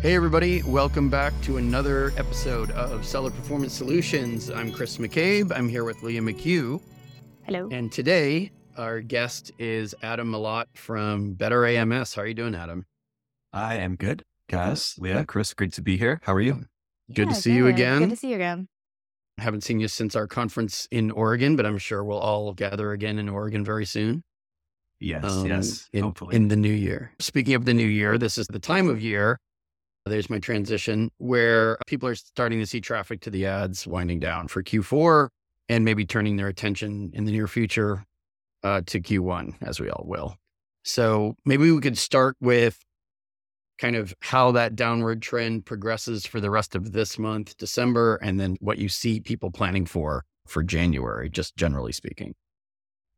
Hey, everybody, welcome back to another episode of Seller Performance Solutions. I'm Chris McCabe. I'm here with Leah McHugh. Hello. And today, our guest is Adam Malott from Better AMS. How are you doing, Adam? I am good, guys. Leah, Chris, great to be here. How are you? Good Yeah, to see you again. Good to see you again. Haven't seen you since our conference in Oregon, but I'm sure we'll all gather again in Oregon very soon. Yes, um, yes. In, hopefully. in the new year. Speaking of the new year, this is the time of year. There's my transition where people are starting to see traffic to the ads winding down for Q4 and maybe turning their attention in the near future uh, to Q1, as we all will. So maybe we could start with kind of how that downward trend progresses for the rest of this month, December, and then what you see people planning for for January, just generally speaking.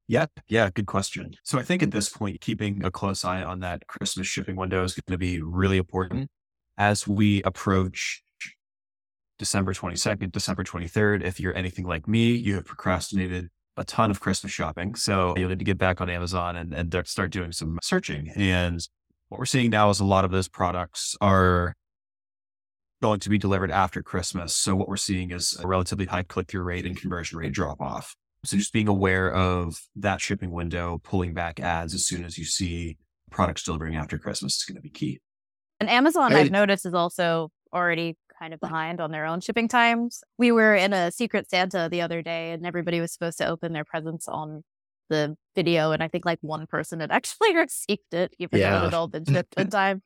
yeah, yeah, good question. So I think at this point, keeping a close eye on that Christmas shipping window is going to be really important as we approach December 22nd, December 23rd. If you're anything like me, you have procrastinated a ton of Christmas shopping. So you'll need to get back on Amazon and, and start doing some searching. And what we're seeing now is a lot of those products are going to be delivered after Christmas. So what we're seeing is a relatively high click through rate and conversion rate drop off. So just being aware of that shipping window, pulling back ads as soon as you see products delivering after Christmas is going to be key. And Amazon, I- I've noticed, is also already kind of behind on their own shipping times. We were in a Secret Santa the other day, and everybody was supposed to open their presents on the video, and I think like one person had actually received it, even though it had all been shipped in time.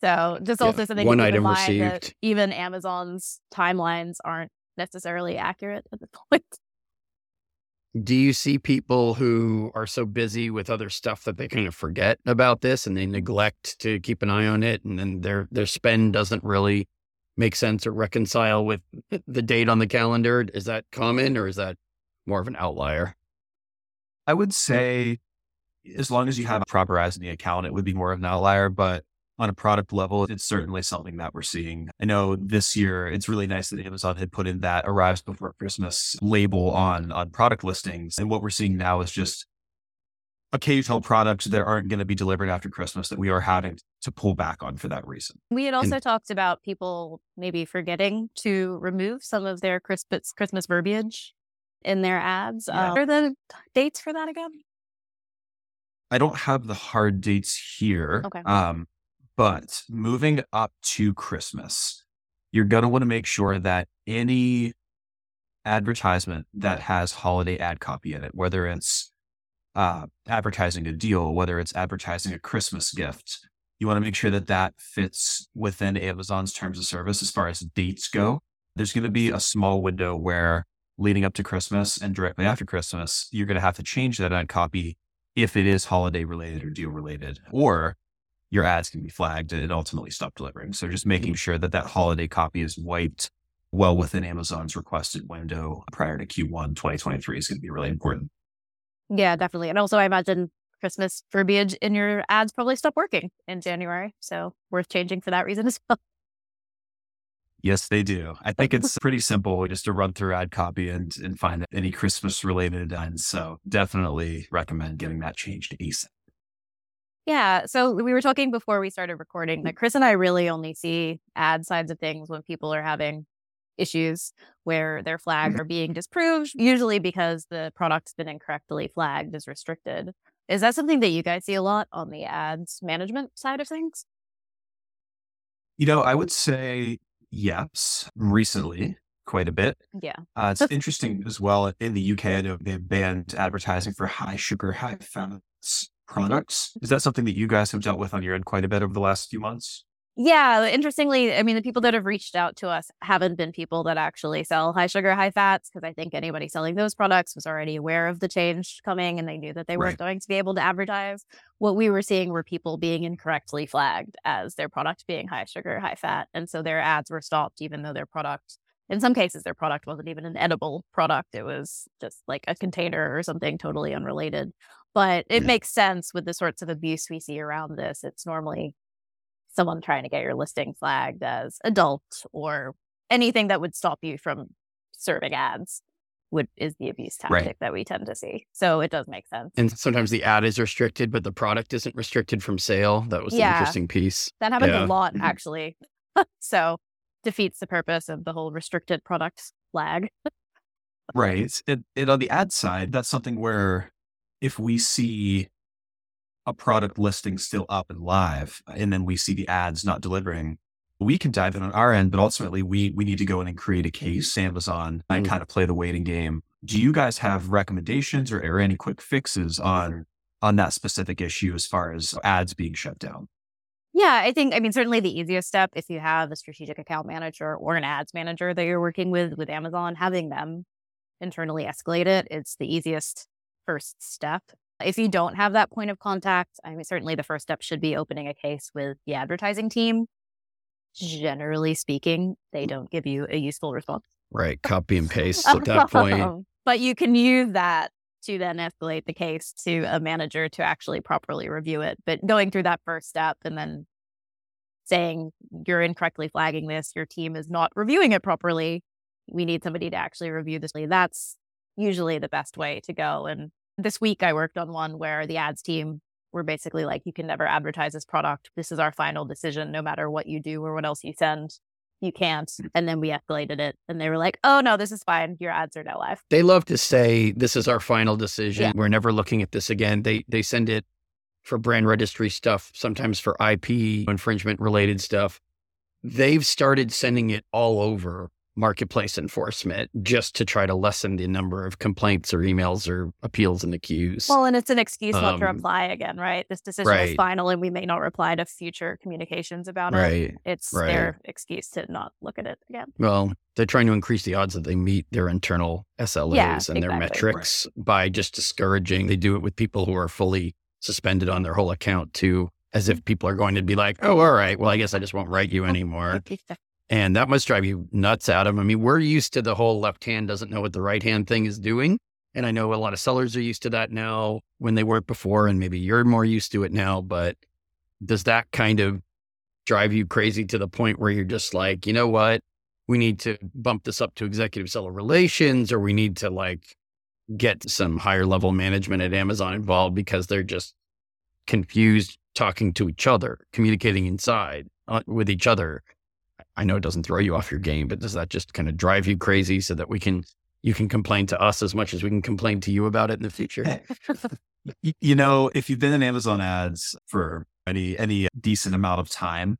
So just Yeah, also something one to keep item in mind that received. even Amazon's timelines aren't necessarily accurate at the point. Do you see people who are so busy with other stuff that they kind of forget about this and they neglect to keep an eye on it and then their their spend doesn't really make sense or reconcile with the date on the calendar? Is that common or is that more of an outlier? I would say as long as you have a proper ads in the account, it would be more of an outlier, but on a product level, it's certainly something that we're seeing. I know this year it's really nice that Amazon had put in that arrives before Christmas label on on product listings. And what we're seeing now is just occasional products that aren't going to be delivered after Christmas that we are having to pull back on for that reason. We had also talked about people maybe forgetting to remove some of their Christmas Christmas verbiage in their ads. Yeah. Uh, what are the dates for that again? I don't have the hard dates here. Okay. Um, but moving up to Christmas, you're going to want to make sure that any advertisement that has holiday ad copy in it, whether it's uh, advertising a deal, whether it's advertising a Christmas gift, you want to make sure that that fits within Amazon's terms of service as far as dates go. There's going to be a small window where leading up to Christmas and directly after Christmas, you're going to have to change that ad copy if it is holiday related or deal related, or your ads can be flagged and ultimately stop delivering. So just making mm-hmm. sure that that holiday copy is wiped well within Amazon's requested window prior to Q1 2023 is going to be really important. Yeah, definitely. And also, I imagine Christmas verbiage in your ads probably stopped working in January. So worth changing for that reason as well. Yes, they do. I think it's pretty simple just to run through ad copy and, and find any Christmas related. And so definitely recommend getting that changed ASAP. Yeah. So we were talking before we started recording that Chris and I really only see ad sides of things when people are having issues where their flags are being disproved, usually because the product's been incorrectly flagged as restricted. Is that something that you guys see a lot on the ads management side of things? You know, I would say yes, recently, quite a bit. Yeah. Uh, it's interesting as well. In the UK, I know they've banned advertising for high sugar, high fats products. Is that something that you guys have dealt with on your end quite a bit over the last few months? Yeah, uh, interestingly, I mean, the people that have reached out to us haven't been people that actually sell high sugar, high fats, because I think anybody selling those products was already aware of the change coming and they knew that they weren't going to be able to advertise. What we were seeing were people being incorrectly flagged as their product being high sugar, high fat. And so their ads were stopped, even though their product, in some cases, their product wasn't even an edible product. It was just like a container or something totally unrelated. But it Yeah. makes sense with the sorts of abuse we see around this. It's normally someone trying to get your listing flagged as adult or anything that would stop you from serving ads would is the abuse tactic Right. that we tend to see. So it does make sense. And sometimes the ad is restricted, but the product isn't restricted from sale. That was the interesting piece. that happens yeah. a lot Mhm. actually. so defeats the purpose of the whole restricted product flag. right. And, and on the ad side, that's something where if we see a product listing still up and live, and then we see the ads not delivering, we can dive in on our end, but ultimately we we need to go in and create a case, Amazon, and mm. kind of play the waiting game. Do you guys have recommendations or, or any quick fixes on on that specific issue as far as ads being shut down? Yeah, I think, I mean, certainly the easiest step if you have a strategic account manager or an ads manager that you're working with with Amazon, having them internally escalate it, it's the easiest first step. If you don't have that point of contact, I mean, certainly the first step should be opening a case with the advertising team. Generally speaking, they mm. don't give you a useful response. Right. Copy and paste at that point. but you can use that to then escalate the case to a manager to actually properly review it. But going through that first step and then saying you're incorrectly flagging this, your team is not reviewing it properly. We need somebody to actually review this. That's usually the best way to go. And this week I worked on one where the ads team were basically like, you can never advertise this product. This is our final decision, no matter what you do or what else you send you can't. Mm. And then we escalated it and they were like, oh no, this is fine. Your ads are now live. They love to say this is our final decision. Yeah. We're never looking at this again. They they send it for brand registry stuff, sometimes for IP infringement related stuff. They've started sending it all over marketplace enforcement just to try to lessen the number of complaints or emails or appeals in the queues. Well, and it's an excuse um, not to um, reply again, right? This decision right. is final and we may not reply to future communications about right. it. It's right. their excuse to not look at it again. Well, they're trying to increase the odds that they meet their internal SLAs yeah, and exactly. their metrics by just discouraging. They do it with people who are fully suspended on their whole account too as if people are going to be like, oh, all right, well, I guess I just won't write you anymore. And that must drive you nuts, Adam. I mean, we're used to the whole left hand doesn't know what the right hand thing is doing. And I know a lot of sellers are used to that now when they weren't before, and maybe you're more used to it now. But does that kind of drive you crazy to the point where you're just like, you know what? We need to bump this up to executive seller relations, or we need to like get some higher level management at Amazon involved because they're just confused talking to each other, communicating inside uh, with each other I know it doesn't throw you off your game, but does that just kind of drive you crazy so that we can you can complain to us as much as we can complain to you about it in the future? you know, if you've been in Amazon ads for any any decent amount of time,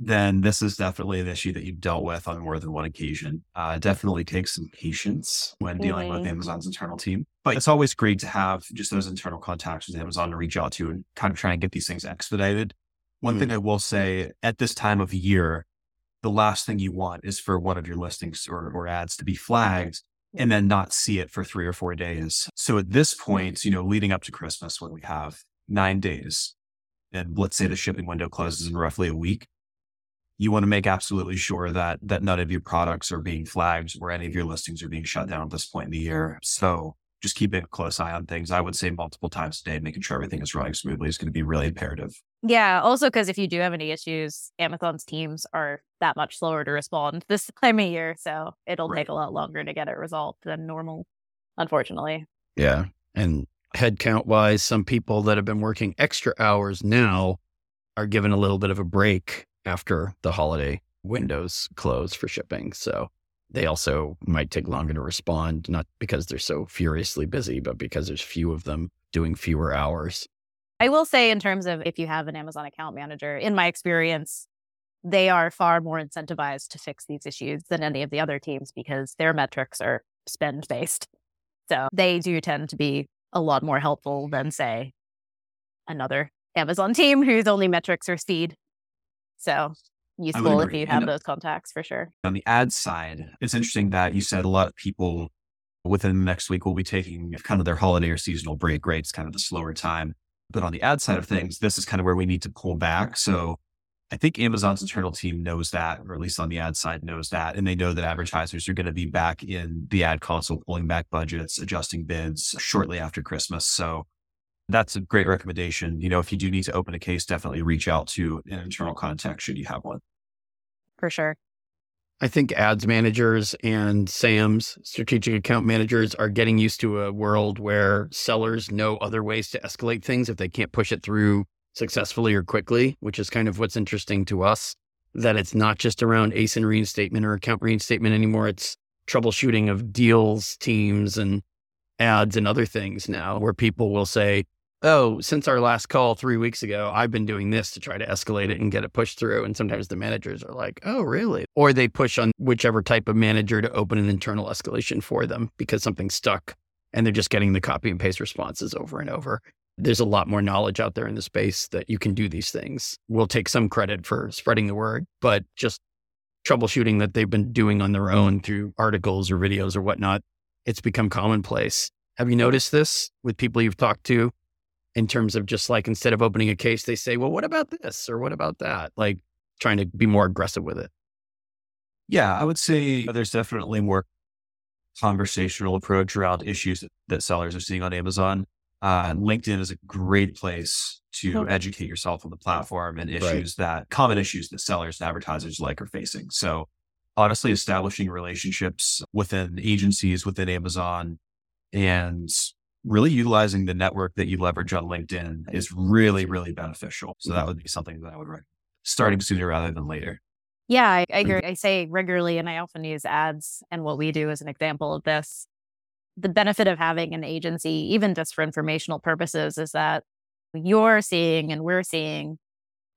then this is definitely an issue that you've dealt with on more than one occasion. Uh, definitely takes some patience when dealing mm-hmm. with Amazon's internal team. But it's always great to have just those internal contacts with Amazon to reach out to and kind of try and get these things expedited. One mm-hmm. thing I will say at this time of year, the last thing you want is for one of your listings or, or ads to be flagged and then not see it for three or four days. So at this point, you know, leading up to Christmas, when we have nine days, and let's say the shipping window closes in roughly a week, you want to make absolutely sure that that none of your products are being flagged or any of your listings are being shut down at this point in the year. So just keeping a close eye on things. I would say multiple times a day, making sure everything is running smoothly is going to be really imperative. Yeah. Also, because if you do have any issues, Amazon's teams are that much slower to respond this time of year. So it'll right. take a lot longer to get it resolved than normal, unfortunately. Yeah. And headcount wise, some people that have been working extra hours now are given a little bit of a break after the holiday windows close for shipping. So they also might take longer to respond, not because they're so furiously busy, but because there's few of them doing fewer hours. I will say, in terms of if you have an Amazon account manager, in my experience, they are far more incentivized to fix these issues than any of the other teams because their metrics are spend based. So they do tend to be a lot more helpful than, say, another Amazon team whose only metrics are speed. So useful if you have those contacts for sure. On the ad side, it's interesting that you said a lot of people within the next week will be taking kind of their holiday or seasonal break, right? It's kind of the slower time. But on the ad side of mm-hmm. things, this is kind of where we need to pull back. So I think Amazon's internal team knows that, or at least on the ad side knows that. And they know that advertisers are going to be back in the ad console, pulling back budgets, adjusting bids shortly after Christmas. So that's a great recommendation. You know, if you do need to open a case, definitely reach out to an internal contact should you have one. For sure. I think ads managers and SAMs, strategic account managers, are getting used to a world where sellers know other ways to escalate things if they can't push it through successfully or quickly, which is kind of what's interesting to us. that it's not just around ASIN reinstatement or account reinstatement anymore. It's troubleshooting of deals, teams, and ads and other things now where people will say, Oh, since our last call three weeks ago, I've been doing this to try to escalate it and get it pushed through. And sometimes the managers are like, Oh, really? Or they push on whichever type of manager to open an internal escalation for them because something's stuck and they're just getting the copy and paste responses over and over. There's a lot more knowledge out there in the space that you can do these things. We'll take some credit for spreading the word, but just troubleshooting that they've been doing on their own through articles or videos or whatnot, it's become commonplace. Have you noticed this with people you've talked to in terms of just like instead of opening a case, they say, well, what about this or what about that? Like trying to be more aggressive with it. Yeah, I would say there's definitely more conversational approach around issues that sellers are seeing on Amazon. Uh, LinkedIn is a great place to okay. educate yourself on the platform and issues right. that common issues that sellers and advertisers like are facing. So, honestly, establishing relationships within agencies within Amazon and really utilizing the network that you leverage on LinkedIn is really, really beneficial. So, that mm-hmm. would be something that I would recommend starting sooner rather than later. Yeah, I, I agree. I say regularly, and I often use ads and what we do as an example of this the benefit of having an agency, even just for informational purposes, is that you're seeing and we're seeing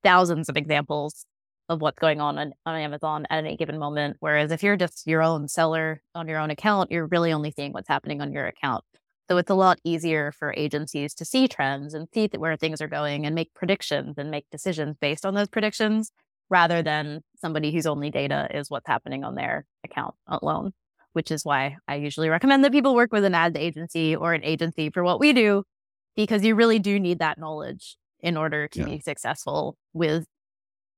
thousands of examples of what's going on, on on Amazon at any given moment. Whereas if you're just your own seller on your own account, you're really only seeing what's happening on your account. So it's a lot easier for agencies to see trends and see where things are going and make predictions and make decisions based on those predictions rather than somebody whose only data is what's happening on their account alone which is why I usually recommend that people work with an ad agency or an agency for what we do, because you really do need that knowledge in order to yeah. be successful with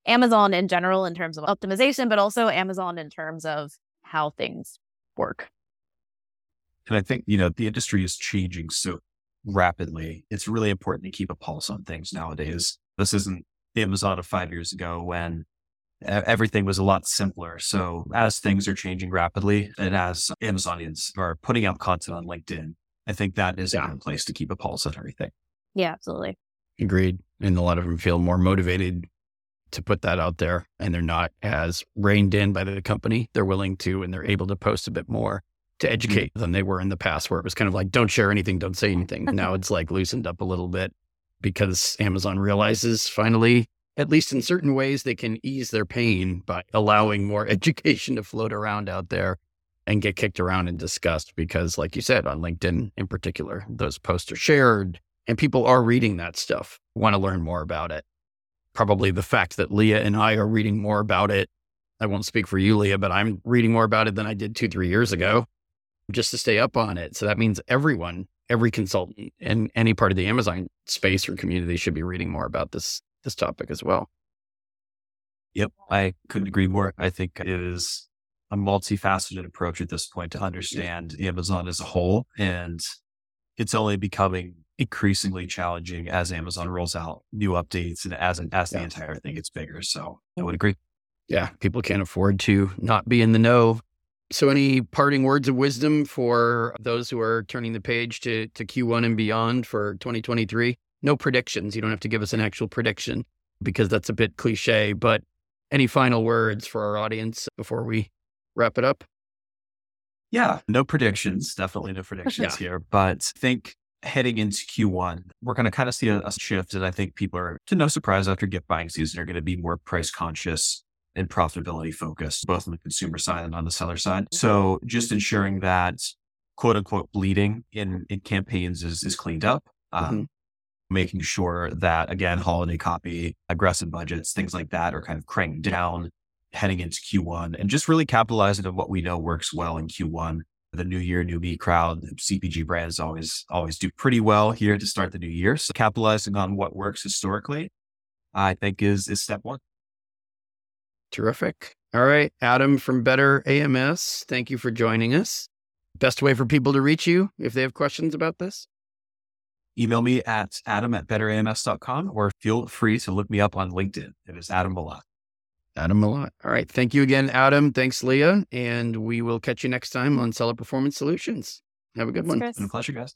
Amazon in general in terms of optimization, but also Amazon in terms of how things work. And I think, you know, the industry is changing so rapidly. It's really important to keep a pulse on things nowadays. This isn't Amazon of five years ago when everything was a lot simpler. So as things are changing rapidly and as Amazonians are putting out content on LinkedIn, I think that is yeah. a good place to keep a pulse on everything. Yeah, absolutely. Agreed. And a lot of them feel more motivated to put that out there and they're not as reined in by the company. They're willing to and they're able to post a bit more to educate mm-hmm. than they were in the past where it was kind of like, don't share anything, don't say anything. now it's like loosened up a little bit because Amazon realizes finally at least in certain ways, they can ease their pain by allowing more education to float around out there and get kicked around and discussed. Because, like you said, on LinkedIn in particular, those posts are shared and people are reading that stuff, want to learn more about it. Probably the fact that Leah and I are reading more about it. I won't speak for you, Leah, but I'm reading more about it than I did two, three years ago just to stay up on it. So that means everyone, every consultant in any part of the Amazon space or community should be reading more about this this topic as well. Yep, I couldn't agree more. I think it is a multifaceted approach at this point to understand Amazon as a whole. And it's only becoming increasingly challenging as Amazon rolls out new updates and as, as the entire thing gets bigger. So I would agree. Yeah, people can't afford to not be in the know. So, any parting words of wisdom for those who are turning the page to, to Q1 and beyond for 2023? no predictions. You don't have to give us an actual prediction because that's a bit cliche. But any final words for our audience before we wrap it up? Yeah, no predictions. Definitely no predictions yeah. here. But I think heading into Q1, we're going to kind of see a, a shift. And I think people are, to no surprise, after gift buying season, are going to be more price conscious and profitability focused, both on the consumer side and on the seller side. Mm-hmm. So just ensuring that quote unquote bleeding in, in campaigns is, is cleaned up. Um, mm-hmm making sure that, again, holiday copy, aggressive budgets, things like that are kind of cranked down heading into Q1 and just really capitalizing on what we know works well in Q1. The new year, new me crowd, CPG brands always, always do pretty well here to start the new year. So capitalizing on what works historically, I think is, is step one. Terrific. All right. Adam from Better AMS, thank you for joining us. Best way for people to reach you if they have questions about this? email me at adam at betterams.com or feel free to look me up on LinkedIn. It is Adam Malott. Adam Malott. All right. Thank you again, Adam. Thanks, Leah. And we will catch you next time on Seller Performance Solutions. Have a good Thanks, one. Chris. Been a pleasure, guys.